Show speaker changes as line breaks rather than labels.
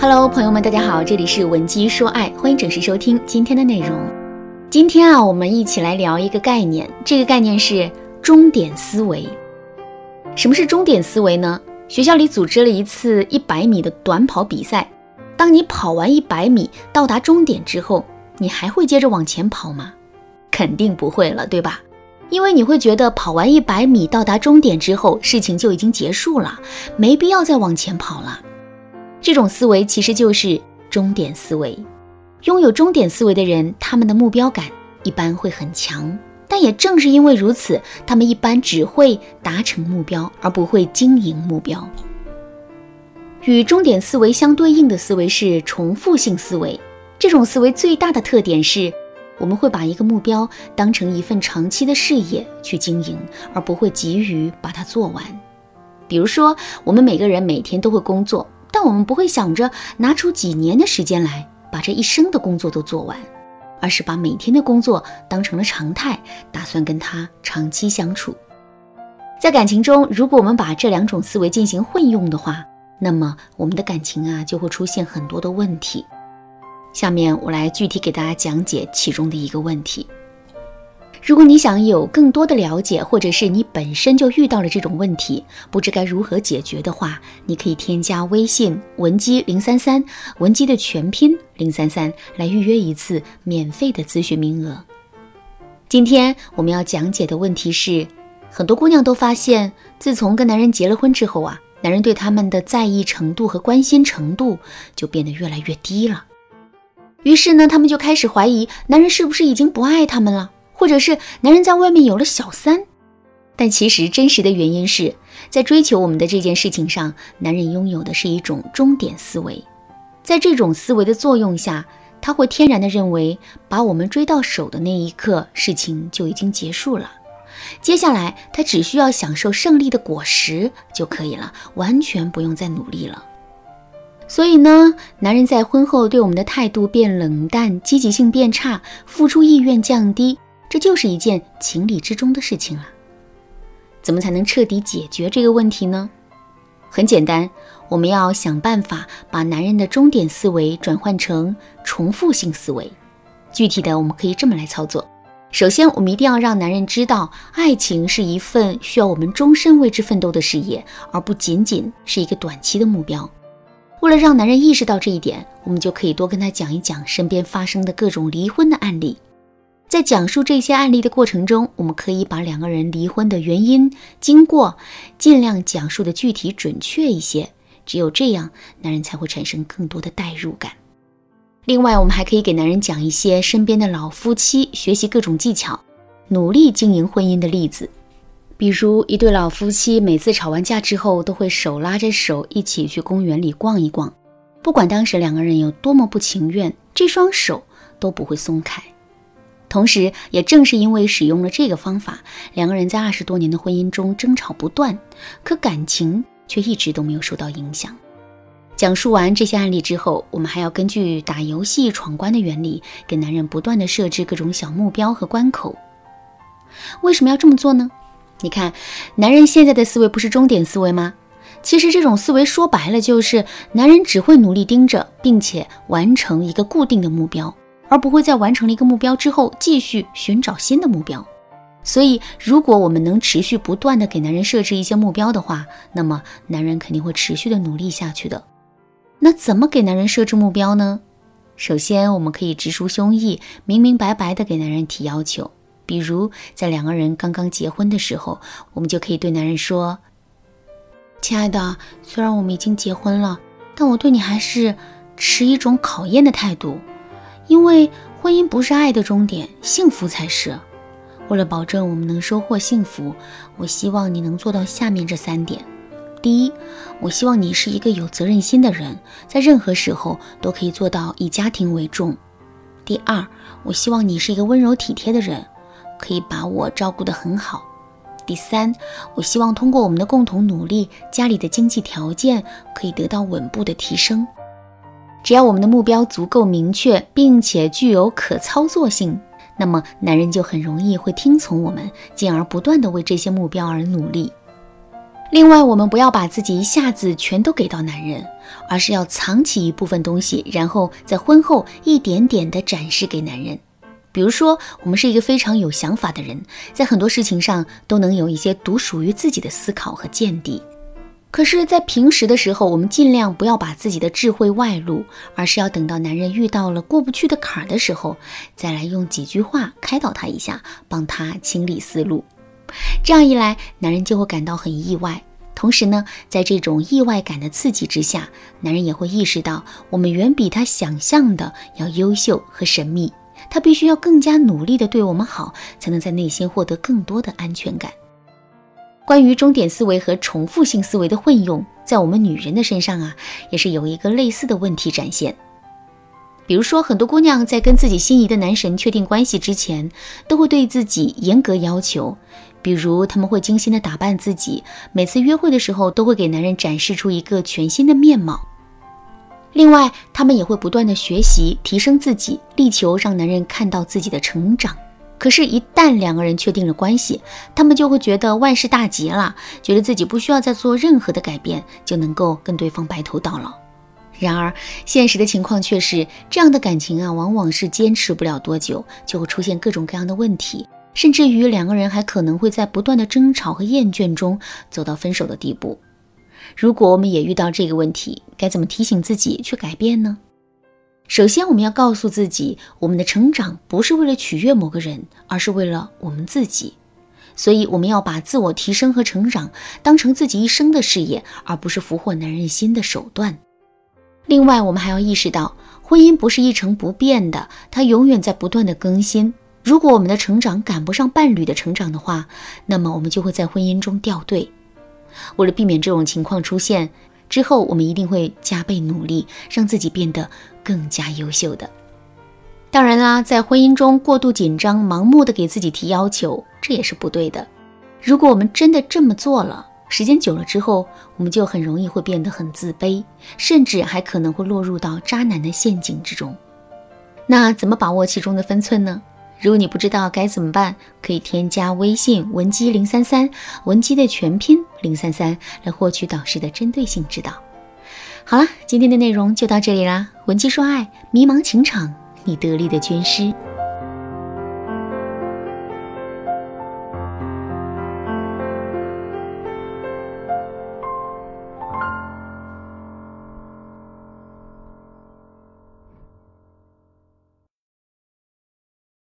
Hello，朋友们，大家好，这里是文姬说爱，欢迎准时收听今天的内容。今天啊，我们一起来聊一个概念，这个概念是终点思维。什么是终点思维呢？学校里组织了一次一百米的短跑比赛，当你跑完一百米到达终点之后，你还会接着往前跑吗？肯定不会了，对吧？因为你会觉得跑完一百米到达终点之后，事情就已经结束了，没必要再往前跑了。这种思维其实就是终点思维。拥有终点思维的人，他们的目标感一般会很强。但也正是因为如此，他们一般只会达成目标，而不会经营目标。与终点思维相对应的思维是重复性思维。这种思维最大的特点是，我们会把一个目标当成一份长期的事业去经营，而不会急于把它做完。比如说，我们每个人每天都会工作。但我们不会想着拿出几年的时间来把这一生的工作都做完，而是把每天的工作当成了常态，打算跟他长期相处。在感情中，如果我们把这两种思维进行混用的话，那么我们的感情啊就会出现很多的问题。下面我来具体给大家讲解其中的一个问题。如果你想有更多的了解，或者是你本身就遇到了这种问题，不知该如何解决的话，你可以添加微信文姬零三三，文姬的全拼零三三，来预约一次免费的咨询名额。今天我们要讲解的问题是，很多姑娘都发现，自从跟男人结了婚之后啊，男人对他们的在意程度和关心程度就变得越来越低了。于是呢，他们就开始怀疑，男人是不是已经不爱他们了？或者是男人在外面有了小三，但其实真实的原因是在追求我们的这件事情上，男人拥有的是一种终点思维，在这种思维的作用下，他会天然的认为把我们追到手的那一刻，事情就已经结束了，接下来他只需要享受胜利的果实就可以了，完全不用再努力了。所以呢，男人在婚后对我们的态度变冷淡，积极性变差，付出意愿降低。这就是一件情理之中的事情了。怎么才能彻底解决这个问题呢？很简单，我们要想办法把男人的终点思维转换成重复性思维。具体的，我们可以这么来操作：首先，我们一定要让男人知道，爱情是一份需要我们终身为之奋斗的事业，而不仅仅是一个短期的目标。为了让男人意识到这一点，我们就可以多跟他讲一讲身边发生的各种离婚的案例。在讲述这些案例的过程中，我们可以把两个人离婚的原因、经过尽量讲述的具体准确一些。只有这样，男人才会产生更多的代入感。另外，我们还可以给男人讲一些身边的老夫妻学习各种技巧、努力经营婚姻的例子。比如，一对老夫妻每次吵完架之后，都会手拉着手一起去公园里逛一逛，不管当时两个人有多么不情愿，这双手都不会松开。同时，也正是因为使用了这个方法，两个人在二十多年的婚姻中争吵不断，可感情却一直都没有受到影响。讲述完这些案例之后，我们还要根据打游戏闯关的原理，给男人不断的设置各种小目标和关口。为什么要这么做呢？你看，男人现在的思维不是终点思维吗？其实这种思维说白了就是，男人只会努力盯着，并且完成一个固定的目标。而不会在完成了一个目标之后继续寻找新的目标。所以，如果我们能持续不断的给男人设置一些目标的话，那么男人肯定会持续的努力下去的。那怎么给男人设置目标呢？首先，我们可以直抒胸臆，明明白白的给男人提要求。比如，在两个人刚刚结婚的时候，我们就可以对男人说：“亲爱的，虽然我们已经结婚了，但我对你还是持一种考验的态度。”因为婚姻不是爱的终点，幸福才是。为了保证我们能收获幸福，我希望你能做到下面这三点：第一，我希望你是一个有责任心的人，在任何时候都可以做到以家庭为重；第二，我希望你是一个温柔体贴的人，可以把我照顾得很好；第三，我希望通过我们的共同努力，家里的经济条件可以得到稳步的提升。只要我们的目标足够明确，并且具有可操作性，那么男人就很容易会听从我们，进而不断的为这些目标而努力。另外，我们不要把自己一下子全都给到男人，而是要藏起一部分东西，然后在婚后一点点的展示给男人。比如说，我们是一个非常有想法的人，在很多事情上都能有一些独属于自己的思考和见地。可是，在平时的时候，我们尽量不要把自己的智慧外露，而是要等到男人遇到了过不去的坎儿的时候，再来用几句话开导他一下，帮他清理思路。这样一来，男人就会感到很意外。同时呢，在这种意外感的刺激之下，男人也会意识到我们远比他想象的要优秀和神秘。他必须要更加努力的对我们好，才能在内心获得更多的安全感。关于终点思维和重复性思维的混用，在我们女人的身上啊，也是有一个类似的问题展现。比如说，很多姑娘在跟自己心仪的男神确定关系之前，都会对自己严格要求，比如他们会精心的打扮自己，每次约会的时候都会给男人展示出一个全新的面貌。另外，他们也会不断的学习提升自己，力求让男人看到自己的成长。可是，一旦两个人确定了关系，他们就会觉得万事大吉了，觉得自己不需要再做任何的改变，就能够跟对方白头到老。然而，现实的情况却是，这样的感情啊，往往是坚持不了多久，就会出现各种各样的问题，甚至于两个人还可能会在不断的争吵和厌倦中走到分手的地步。如果我们也遇到这个问题，该怎么提醒自己去改变呢？首先，我们要告诉自己，我们的成长不是为了取悦某个人，而是为了我们自己。所以，我们要把自我提升和成长当成自己一生的事业，而不是俘获男人心的手段。另外，我们还要意识到，婚姻不是一成不变的，它永远在不断的更新。如果我们的成长赶不上伴侣的成长的话，那么我们就会在婚姻中掉队。为了避免这种情况出现，之后我们一定会加倍努力，让自己变得更加优秀的。当然啦，在婚姻中过度紧张、盲目的给自己提要求，这也是不对的。如果我们真的这么做了，时间久了之后，我们就很容易会变得很自卑，甚至还可能会落入到渣男的陷阱之中。那怎么把握其中的分寸呢？如果你不知道该怎么办，可以添加微信文姬零三三，文姬的全拼零三三，来获取导师的针对性指导。好了，今天的内容就到这里啦。文姬说爱，迷茫情场，你得力的军师。